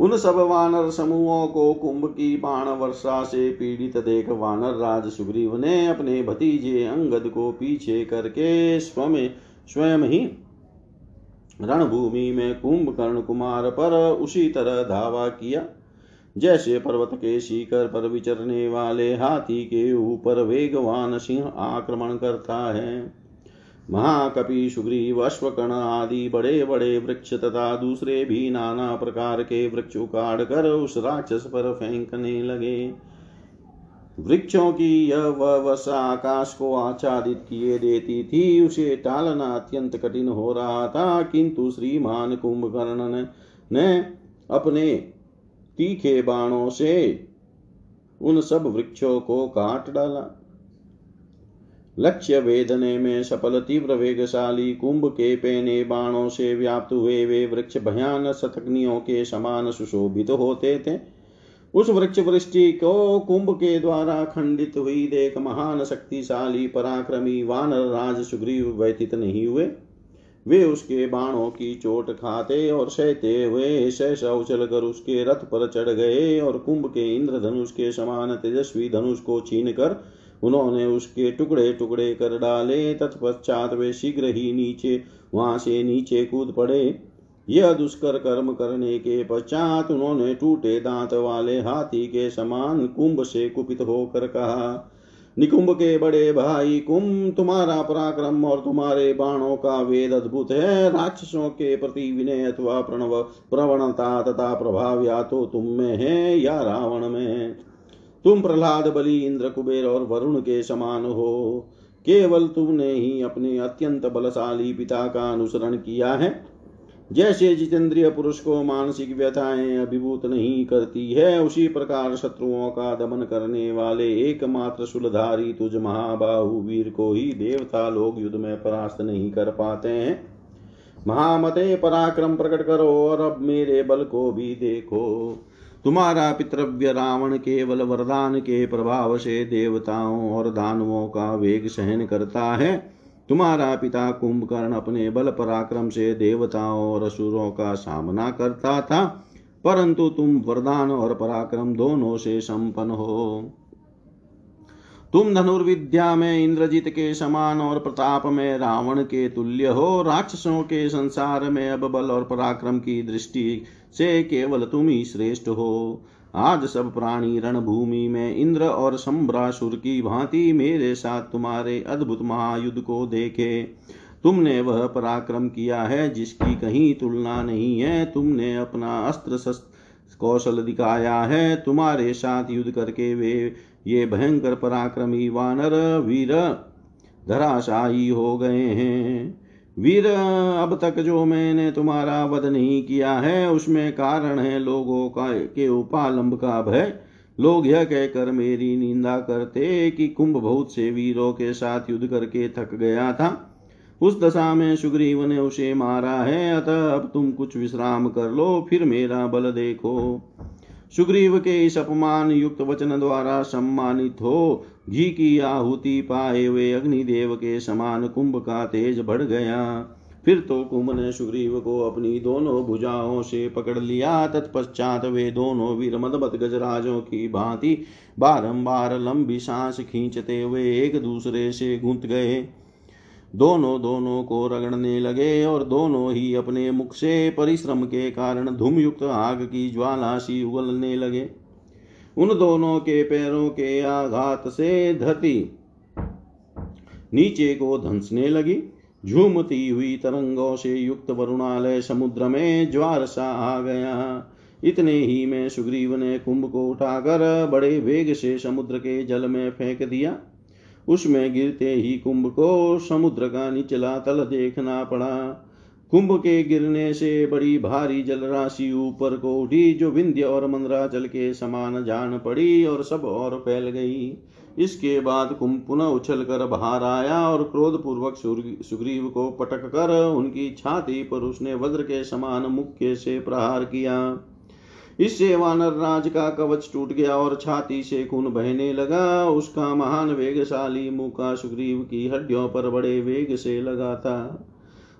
उन सब वानर समूहों को कुंभ की बाण वर्षा से पीड़ित देख वानर राज सुग्रीव ने अपने भतीजे अंगद को पीछे करके स्वयं स्वयं ही रणभूमि में कुंभकर्ण कुमार पर उसी तरह धावा किया। जैसे पर्वत के शिखर पर विचरने वाले हाथी के ऊपर वेगवान सिंह आक्रमण करता है। महाकपि सुग्रीव अश्वकर्ण आदि बड़े बड़े वृक्ष तथा दूसरे भी नाना प्रकार के वृक्ष उखाड़ कर उस राक्षस पर फेंकने लगे। वृक्षों की यह वर्षा आकाश को आच्छादित किए देती थी, उसे टालना अत्यंत कठिन हो रहा था, किंतु श्रीमान कुंभकर्ण ने अपने तीखे बाणों से उन सब वृक्षों को काट डाला। लक्ष्य वेदने में सफल तीव्र वेगशाली कुंभ के पेने बाणों से व्याप्त हुए वे वृक्ष भयान शतग्नियों के समान सुशोभित तो होते थे। उस वृक्ष वृष्टि को कुंभ के द्वारा खंडित हुई देख महान शक्तिशाली पराक्रमी वानर राज सुग्रीव व्यतीत नहीं हुए। वे उसके बाणों की चोट खाते और सहते हुए सहसा उछल कर उसके रथ पर चढ़ गए और कुंभ के इंद्रधनुष के समान तेजस्वी धनुष को छीन कर उन्होंने उसके टुकड़े टुकड़े कर डाले। तत्पश्चात वे शीघ्र ही नीचे, वहाँ से नीचे कूद पड़े। यह दुष्कर कर्म करने के पश्चात उन्होंने टूटे दांत वाले हाथी के समान कुंभ से कुपित होकर कहा, निकुंभ के बड़े भाई, कुंभ तुम्हारा पराक्रम और तुम्हारे बाणों का वेद अद्भुत है। राक्षसों के प्रति विनय अथवा प्रणव, प्रवणता तथा प्रभाव या तो तुम में है या रावण में तुम प्रहलाद, बलि, इंद्र, कुबेर और वरुण के समान हो। केवल तुमने ही अपने अत्यंत बलशाली पिता का अनुसरण किया है। जैसे जितेंद्रिय पुरुष को मानसिक व्यथाएँ अभिभूत नहीं करती है, उसी प्रकार शत्रुओं का दमन करने वाले एकमात्र सुलधारी तुझ महाबाहु वीर को ही देवता लोग युद्ध में परास्त नहीं कर पाते हैं। महामते पराक्रम प्रकट करो और अब मेरे बल को भी देखो। तुम्हारा पितृव्य रावण केवल वरदान के प्रभाव से देवताओं और दानवों का वेग सहन करता है। तुम्हारा पिता कुंभकर्ण अपने बल पराक्रम से देवताओं और असुरों का सामना करता था, परंतु तुम वरदान और पराक्रम दोनों से संपन्न हो। तुम धनुर्विद्या में इंद्रजीत के समान और प्रताप में रावण के तुल्य हो। राक्षसों के संसार में अब बल और पराक्रम की दृष्टि से केवल तुम ही श्रेष्ठ हो। आज सब प्राणी रणभूमि में इंद्र और संभ्रासुर की भांति मेरे साथ तुम्हारे अद्भुत महायुद्ध को देखे। तुमने वह पराक्रम किया है जिसकी कहीं तुलना नहीं है। तुमने अपना अस्त्र शस्त्र कौशल दिखाया है। तुम्हारे साथ युद्ध करके वे ये भयंकर पराक्रमी वानर, वीर धराशाही हो गए हैं। वीर, अब तक जो मैंने तुम्हारा वध नहीं किया है, उसमें कारण है लोगों का, के उपालंब का भय। लोग यह कहकर मेरी निंदा करते कि कुंभ बहुत से वीरों के साथ युद्ध करके थक गया था। उस दशा में सुग्रीव ने उसे मारा है, अतः अब तुम कुछ विश्राम कर लो, फिर मेरा बल देखो। सुग्रीव के इस अपमान युक्त वचन द्वारा सम्मानित हो घी की आहुति पाए हुए अग्निदेव के समान कुंभ का तेज बढ़ गया। फिर तो कुंभ ने सुग्रीव को अपनी दोनों भुजाओं से पकड़ लिया। तत्पश्चात वे दोनों वीर मदमत गजराजों की भांति बारंबार लंबी सांस खींचते हुए एक दूसरे से गुंत गए। दोनों दोनों को रगड़ने लगे और दोनों ही अपने मुख से परिश्रम के कारण धूमयुक्त आग की ज्वाला सी उगलने लगे। उन दोनों के पैरों के आघात से धरती नीचे को धंसने लगी। झूमती हुई तरंगों से युक्त वरुणालय समुद्र में ज्वार सा आ गया। इतने ही में सुग्रीव ने कुंभ को उठाकर बड़े वेग से समुद्र के जल में फेंक दिया। उसमें गिरते ही कुंभ को समुद्र का निचला तल देखना पड़ा। कुंभ के गिरने से बड़ी भारी जलराशि ऊपर को उठी, जो विंध्य और मंदराचल के समान जान पड़ी और सब और फैल गई। इसके बाद कुंभ पुनः उछल कर बाहर आया और क्रोध पूर्वक सुग्रीव को पटक कर उनकी छाती पर उसने वज्र के समान मुख्य से प्रहार किया। इससे वानर राज का कवच टूट गया और छाती से खून बहने लगा। उसका महान वेगशाली मुका सुग्रीव की हड्डियों पर बड़े वेग से लगा था।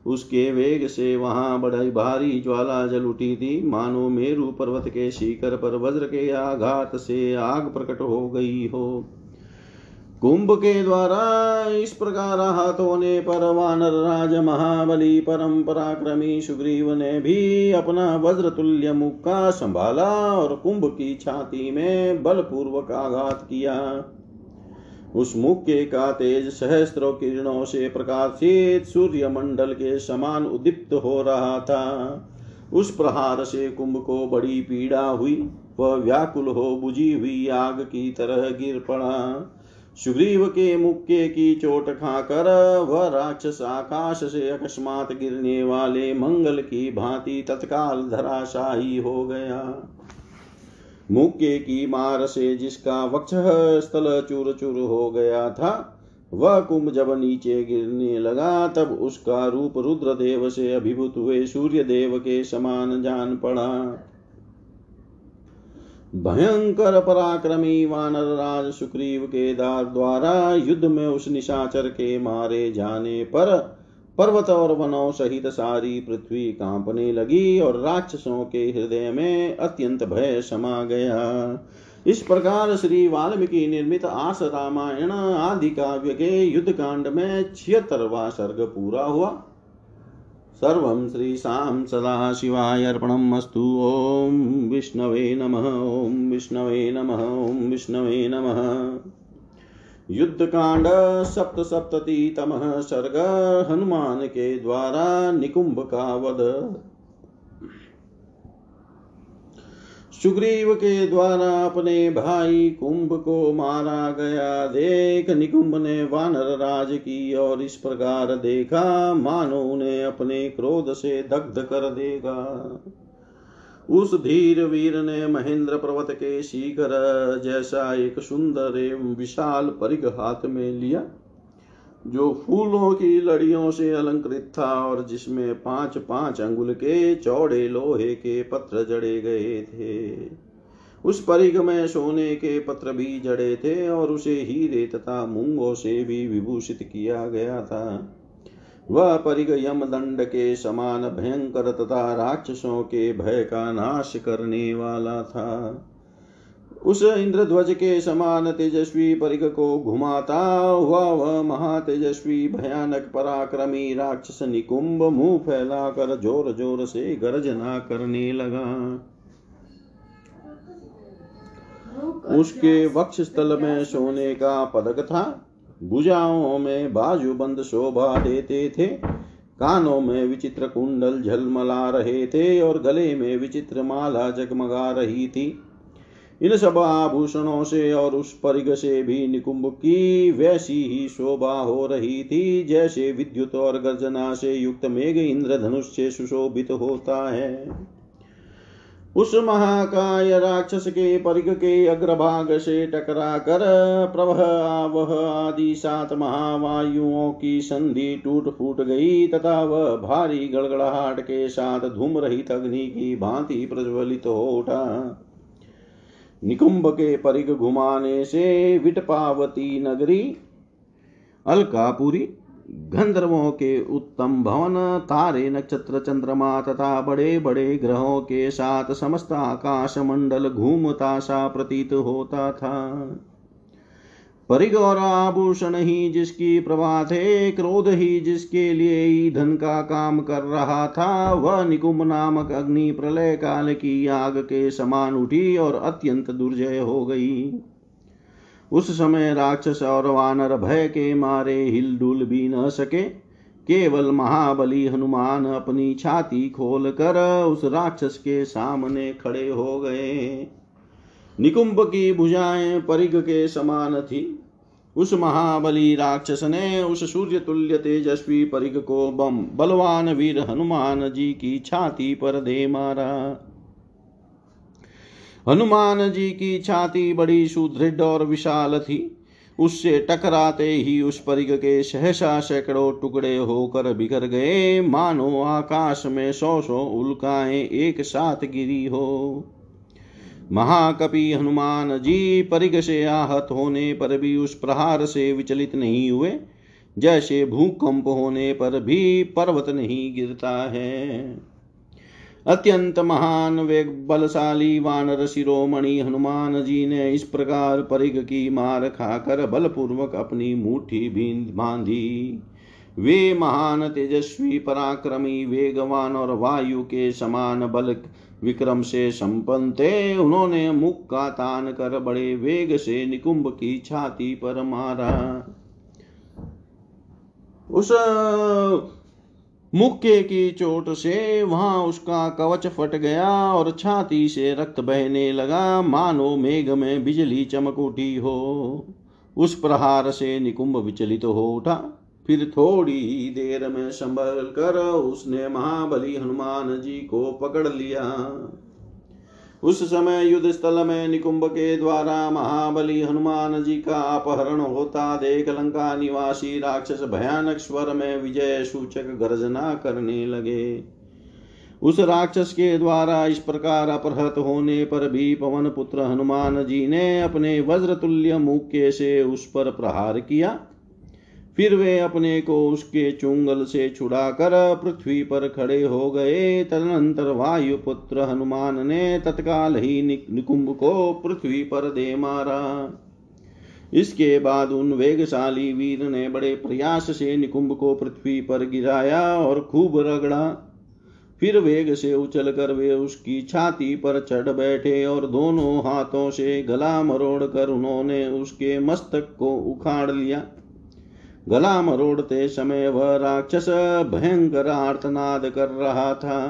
उसके वेग से वहाँ बड़ी भारी ज्वाला जल उठी थी। मानो मेरु पर्वत के शिखर पर वज्र के आघात से आग प्रकट हो गई हो। कुंभ के द्वारा इस प्रकार हाथ होने पर वानर राज महाबली परम पराक्रमी सुग्रीव ने भी अपना वज्र तुल्य मुक्का संभाला और कुंभ की छाती में बलपूर्वक आघात किया। उस मुक्के का तेज सहस्त्रों किरणों से प्रकाशित सूर्य मंडल के समान उदीप्त हो रहा था। उस प्रहार से कुंभ को बड़ी पीड़ा हुई, वह व्याकुल हो बुझी हुई आग की तरह गिर पड़ा। सुग्रीव के मुक्के की चोट खाकर वह राक्षस आकाश से अकस्मात गिरने वाले मंगल की भांति तत्काल धराशाही हो गया। मुक्के की मार से जिसका वक्ष स्थल चूर चूर हो गया था, वह कुंभ जब नीचे गिरने लगा, तब उसका रूप रुद्रदेव से अभिभूत हुए सूर्य देव के समान जान पड़ा। भयंकर पराक्रमी वानर राज सुग्रीव के दार द्वारा युद्ध में उस निशाचर के मारे जाने पर पर्वत और वनों सहित सारी पृथ्वी कांपने लगी और राक्षसों के हृदय में अत्यंत भय समा गया। इस प्रकार श्री वाल्मीकि निर्मित आस रामायण आदि काव्य के युद्ध कांड में छिहत्तरवा सर्ग पूरा हुआ। सर्व सर्वं श्रीशां सदाशिवाय अर्पणम् अस्तु ॐ विष्णवे नमः ॐ विष्णवे नमः ॐ विष्णवे नमः। युद्धकांड सप्तसप्ततितमः सर्ग हनुमान के द्वारा निकुंभ का वध। सुग्रीव के द्वारा अपने भाई कुंभ को मारा गया। देख निकुंभ ने वानर राज की और इस प्रकार देखा। मानो उन्हें अपने क्रोध से दग्ध कर देगा। उस धीर वीर ने महेंद्र पर्वत के शिखर जैसा एक सुंदर एवं विशाल परिघ हाथ में लिया, जो फूलों की लड़ियों से अलंकृत था और जिसमें पाँच पाँच अंगुल के चौड़े लोहे के पत्र जड़े गए थे। उस परिग में सोने के पत्र भी जड़े थे और उसे हीरे तथा मूंगों से भी विभूषित किया गया था। वह परिग यम दंड के समान भयंकर तथा राक्षसों के भय का नाश करने वाला था। उस इंद्रध्वज के समान तेजस्वी परिग को घुमाता हुआ वह महातेजस्वी, भयानक, पराक्रमी राक्षस निकुंभ मुँह फैलाकर ज़ोर ज़ोर से गर्जना करने लगा। उसके वक्ष स्थल में सोने का पदक था। भुजाओं में बाजूबंद शोभा देते थे। कानों में विचित्र कुंडल झलमला रहे थे और गले में विचित्र माला जगमगा रही थी। इन सब आभूषणों से और उस परिग से भी निकुंभ की वैसी ही शोभा हो रही थी, जैसे विद्युत और गर्जना से युक्त मेघ इंद्रधनुष से सुशोभित होता है। उस महाकाय राक्षस के परिग के अग्रभाग से टकरा कर प्रवह आवह आदि सात महावायुओं की संधि टूट फूट गई तथा वह भारी गड़गड़ाहट के साथ धूम रहित अग्नि की भांति प्रज्वलित हो उठा। निकुंभ के परिग घुमाने से विटपावती नगरी, अलकापुरी गंधर्वों के उत्तम भवन, तारे नक्षत्र चंद्रमा तथा बड़े बड़े ग्रहों के साथ समस्त आकाश मंडल घूमता सा प्रतीत होता था। परिग और आभूषण ही जिसकी प्रभा थे, क्रोध ही जिसके लिए ईंधन का काम कर रहा था, वह निकुंभ नामक अग्नि प्रलय काल की आग के समान उठी और अत्यंत दुर्जय हो गई। उस समय राक्षस और वानर भय के मारे हिलडुल भी न सके। केवल महाबली हनुमान अपनी छाती खोल कर उस राक्षस के सामने खड़े हो गए। निकुंभ की भुजाएँ परिग के समान थी। उस महाबली राक्षस ने उस सूर्य तुल्य तेजस्वी परिग को बम बलवान वीर हनुमान जी की छाती पर दे मारा। हनुमान जी की छाती बड़ी सुदृढ़ और विशाल थी। उससे टकराते ही उस परिग के सहसा सैकड़ों टुकड़े होकर बिखर गए। मानो आकाश में सौ सौ उल्काएँ एक साथ गिरी हो। महाकपि हनुमान जी परिग से आहत होने पर भी उस प्रहार से विचलित नहीं हुए। जैसे भूकंप होने पर भी पर्वत नहीं गिरता है। अत्यंत महान वेग बलशाली वानर शिरोमणि हनुमान जी ने इस प्रकार परिग की मार खाकर बलपूर्वक अपनी मुट्ठी भी बांधी। वे महान तेजस्वी, पराक्रमी, वेगवान और वायु के समान बल विक्रम से संपन्न थे। उन्होंने मुख का तान कर बड़े वेग से निकुंभ की छाती पर मारा। उस मुक्के की चोट से वहाँ उसका कवच फट गया और छाती से रक्त बहने लगा। मानो मेघ में बिजली चमक उठी हो। उस प्रहार से निकुंभ विचलित तो हो उठा। फिर थोड़ी ही देर में संभल कर उसने महाबली हनुमान जी को पकड़ लिया। उस समय युद्ध स्थल में निकुंभ के द्वारा महाबली हनुमान जी का अपहरण होता। देख लंका निवासी राक्षस भयानक स्वर में विजय सूचक गर्जना करने लगे। उस राक्षस के द्वारा इस प्रकार अपहृत होने पर भी पवन पुत्र हनुमान जी ने अपने वज्र तुल्य मुक्के से उस पर प्रहार किया। फिर वे अपने को उसके चुंगल से छुड़ाकर पृथ्वी पर खड़े हो गए। तदनंतर वायुपुत्र हनुमान ने तत्काल ही निकुंभ को पृथ्वी पर दे मारा। इसके बाद उन वेगशाली वीर ने बड़े प्रयास से निकुंभ को पृथ्वी पर गिराया और खूब रगड़ा। फिर वेग से उछल कर वे उसकी छाती पर चढ़ बैठे और दोनों हाथों से गला मरोड़ कर उन्होंने उसके मस्तक को उखाड़ लिया। गला मरोड़ते समय वह राक्षस भयंकर आर्तनाद कर रहा था।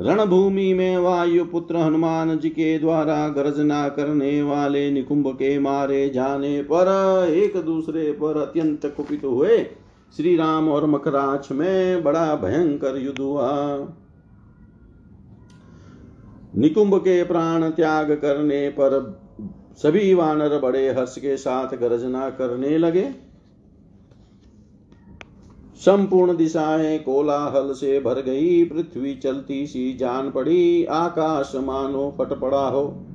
रणभूमि में वायु पुत्र हनुमान जी के द्वारा गर्जना करने वाले निकुंभ के मारे जाने पर एक दूसरे पर अत्यंत कुपित हुए। श्री राम और मकराच में बड़ा भयंकर युद्ध हुआ। निकुंभ के प्राण त्याग करने पर सभी वानर बड़े हर्ष के साथ गर्जना करने लगे। संपूर्ण दिशाएँ कोलाहल से भर गई, पृथ्वी चलती सी जान पड़ी, आकाश मानो फट पड़ा हो।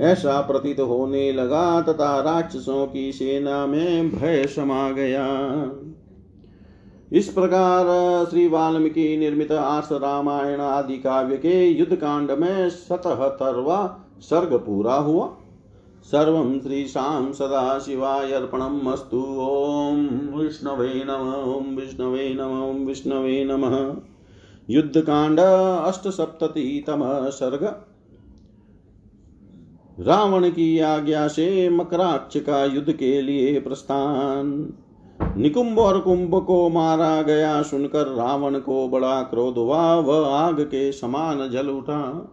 ऐसा प्रतीत होने लगा तथा राक्षसों की सेना में भय समा गया। इस प्रकार श्री वाल्मीकि निर्मित आस रामायण आदि काव्य के युद्ध कांड में सतहतरवा सर्ग पूरा हुआ। सर्वं श्रीशां सदाशिवाय अर्पणम् अस्तु ॐ विष्णवे नम, ॐ विष्णवे नम, ॐ विष्णवे नमः। युद्धकाण्ड अष्टसप्ततितमः सर्ग। रावण की आज्ञा से मकराक्ष का युद्ध के लिए प्रस्थान। निकुंभ और कुंभ को मारा गया सुनकर रावण को बड़ा क्रोध हुआ, वह आग के समान जल उठा।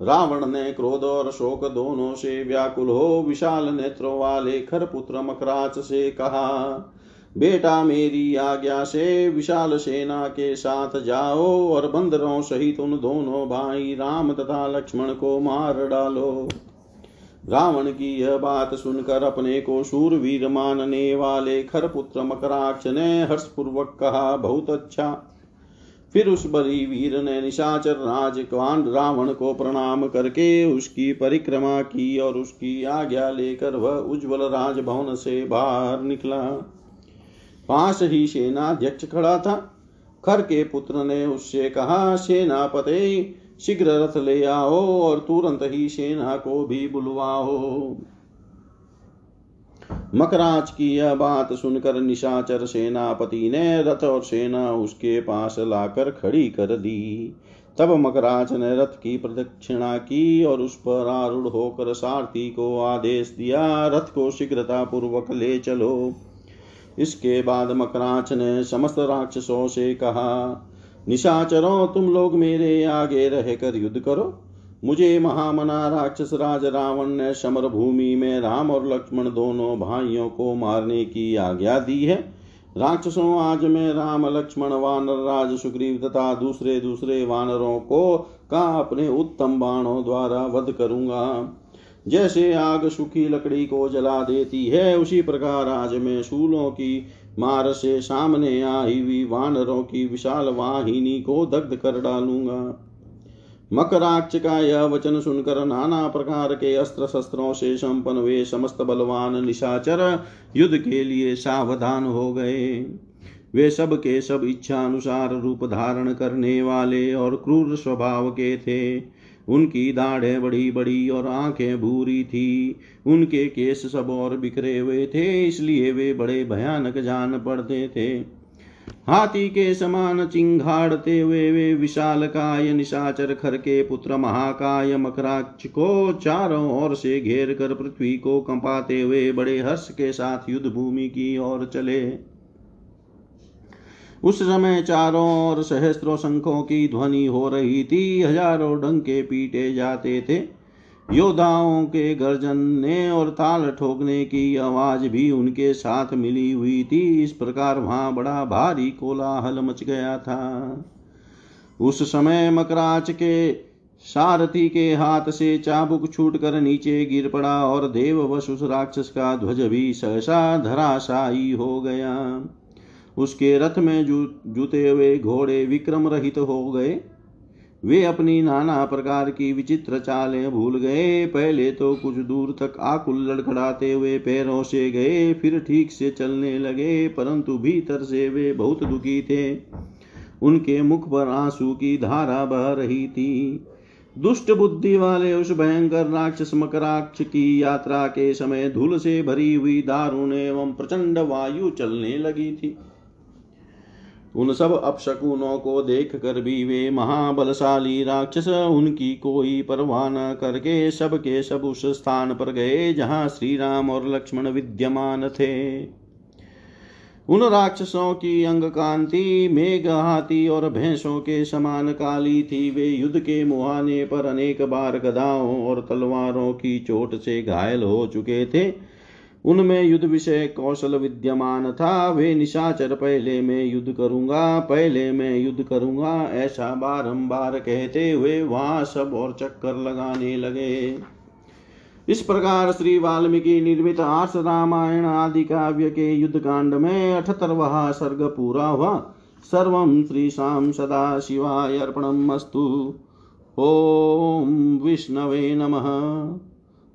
रावण ने क्रोध और शोक दोनों से व्याकुल हो विशाल नेत्रों वाले खरपुत्र मकराच से कहा, बेटा मेरी आज्ञा से विशाल सेना के साथ जाओ और बंदरों सहित उन दोनों भाई राम तथा लक्ष्मण को मार डालो रावण की यह बात सुनकर अपने को शूरवीर मानने वाले खरपुत्र मकराक्ष ने हर्षपूर्वक कहा, बहुत अच्छा। फिर उस बड़ी वीर ने निशाचर राज रावण को प्रणाम करके उसकी परिक्रमा की और उसकी आज्ञा लेकर वह उज्जवल राजभवन से बाहर निकला। पास ही सेनाध्यक्ष खड़ा था। खर के पुत्र ने उससे कहा, सेनापते, शीघ्र रथ ले आओ और तुरंत ही सेना को भी बुलवाओ। मकराज की यह बात सुनकर निशाचर सेनापति ने रथ और सेना उसके पास लाकर खड़ी कर दी। तब मकराज ने रथ की प्रदक्षिणा की और उस पर आरूढ़ होकर सारथी को आदेश दिया, रथ को शीघ्रता पूर्वक ले चलो। इसके बाद मकराच ने समस्त राक्षसों से कहा, निशाचरों, तुम लोग मेरे आगे रहकर युद्ध करो। मुझे महामना राक्षस राज रावण ने समर भूमि में राम और लक्ष्मण दोनों भाइयों को मारने की आज्ञा दी है। राक्षसों, आज मैं राम, लक्ष्मण, वानर, राज, सुग्रीव तथा दूसरे दूसरे वानरों को का अपने उत्तम बाणों द्वारा वध करूँगा। जैसे आग सुखी लकड़ी को जला देती है, उसी प्रकार आज मैं शूलों की मार से सामने आई हुई वानरों की विशाल वाहिनी को दग्ध कर डालूँगा। मकराक्ष का यह वचन सुनकर नाना प्रकार के अस्त्र शस्त्रों से संपन्न वे समस्त बलवान निशाचर युद्ध के लिए सावधान हो गए। वे सब के सब इच्छा अनुसार रूप धारण करने वाले और क्रूर स्वभाव के थे। उनकी दाढ़ें बड़ी बड़ी और आँखें भूरी थी। उनके केस सब और बिखरे हुए थे, इसलिए वे बड़े भयानक जान पड़ते थे। हाथी के समान चिंघाड़ते हुए वे विशाल काय निशाचर खर के पुत्र महाकाय मकराक्ष को चारों ओर से घेर कर पृथ्वी को कंपाते हुए बड़े हर्ष के साथ युद्ध भूमि की ओर चले। उस समय चारों ओर सहस्त्रों शंखों की ध्वनि हो रही थी, हज़ारों डंके पीटे जाते थे। योद्धाओं के गर्जनने और ताल ठोकने की आवाज़ भी उनके साथ मिली हुई थी। इस प्रकार वहाँ बड़ा भारी कोलाहल मच गया था। उस समय मकराच के सारथी के हाथ से चाबुक छूट कर नीचे गिर पड़ा और देव वश उस राक्षस का ध्वज भी सहसा धराशायी हो गया। उसके रथ में जूते हुए घोड़े विक्रम रहित हो गए। वे अपनी नाना प्रकार की विचित्र चालें भूल गए। पहले तो कुछ दूर तक आकुल लड़खड़ाते हुए पैरों से गए, फिर ठीक से चलने लगे, परंतु भीतर से वे बहुत दुखी थे। उनके मुख पर आँसू की धारा बह रही थी। दुष्ट बुद्धि वाले उस भयंकर राक्षस मकराक्ष की यात्रा के समय धूल से भरी हुई दारुण एवं प्रचंड वायु चलने लगी थी। उन सब अपशकुनों को देख कर भी वे महाबलशाली राक्षस, उनकी कोई परवाह न करके सब के सब उस स्थान पर गए जहाँ श्री राम और लक्ष्मण विद्यमान थे। उन राक्षसों की अंग कांति मेघ हाथी और भैंसों के समान काली थी। वे युद्ध के मुहाने पर अनेक बार गदाओं और तलवारों की चोट से घायल हो चुके थे। उनमें युद्ध विषय कौशल विद्यमान था। वे निशाचर, पहले मैं युद्ध करूँगा, पहले मैं युद्ध करूँगा, ऐसा बारंबार कहते हुए वहाँ सब और चक्कर लगाने लगे। इस प्रकार श्री वाल्मीकि निर्मित आर्ष रामायण आदि काव्य के युद्ध कांड में अठतरवा सर्ग पूरा हुआ। सर्व श्री शाम सदा शिवाय अर्पणमस्तु ओम विष्णवे नमः।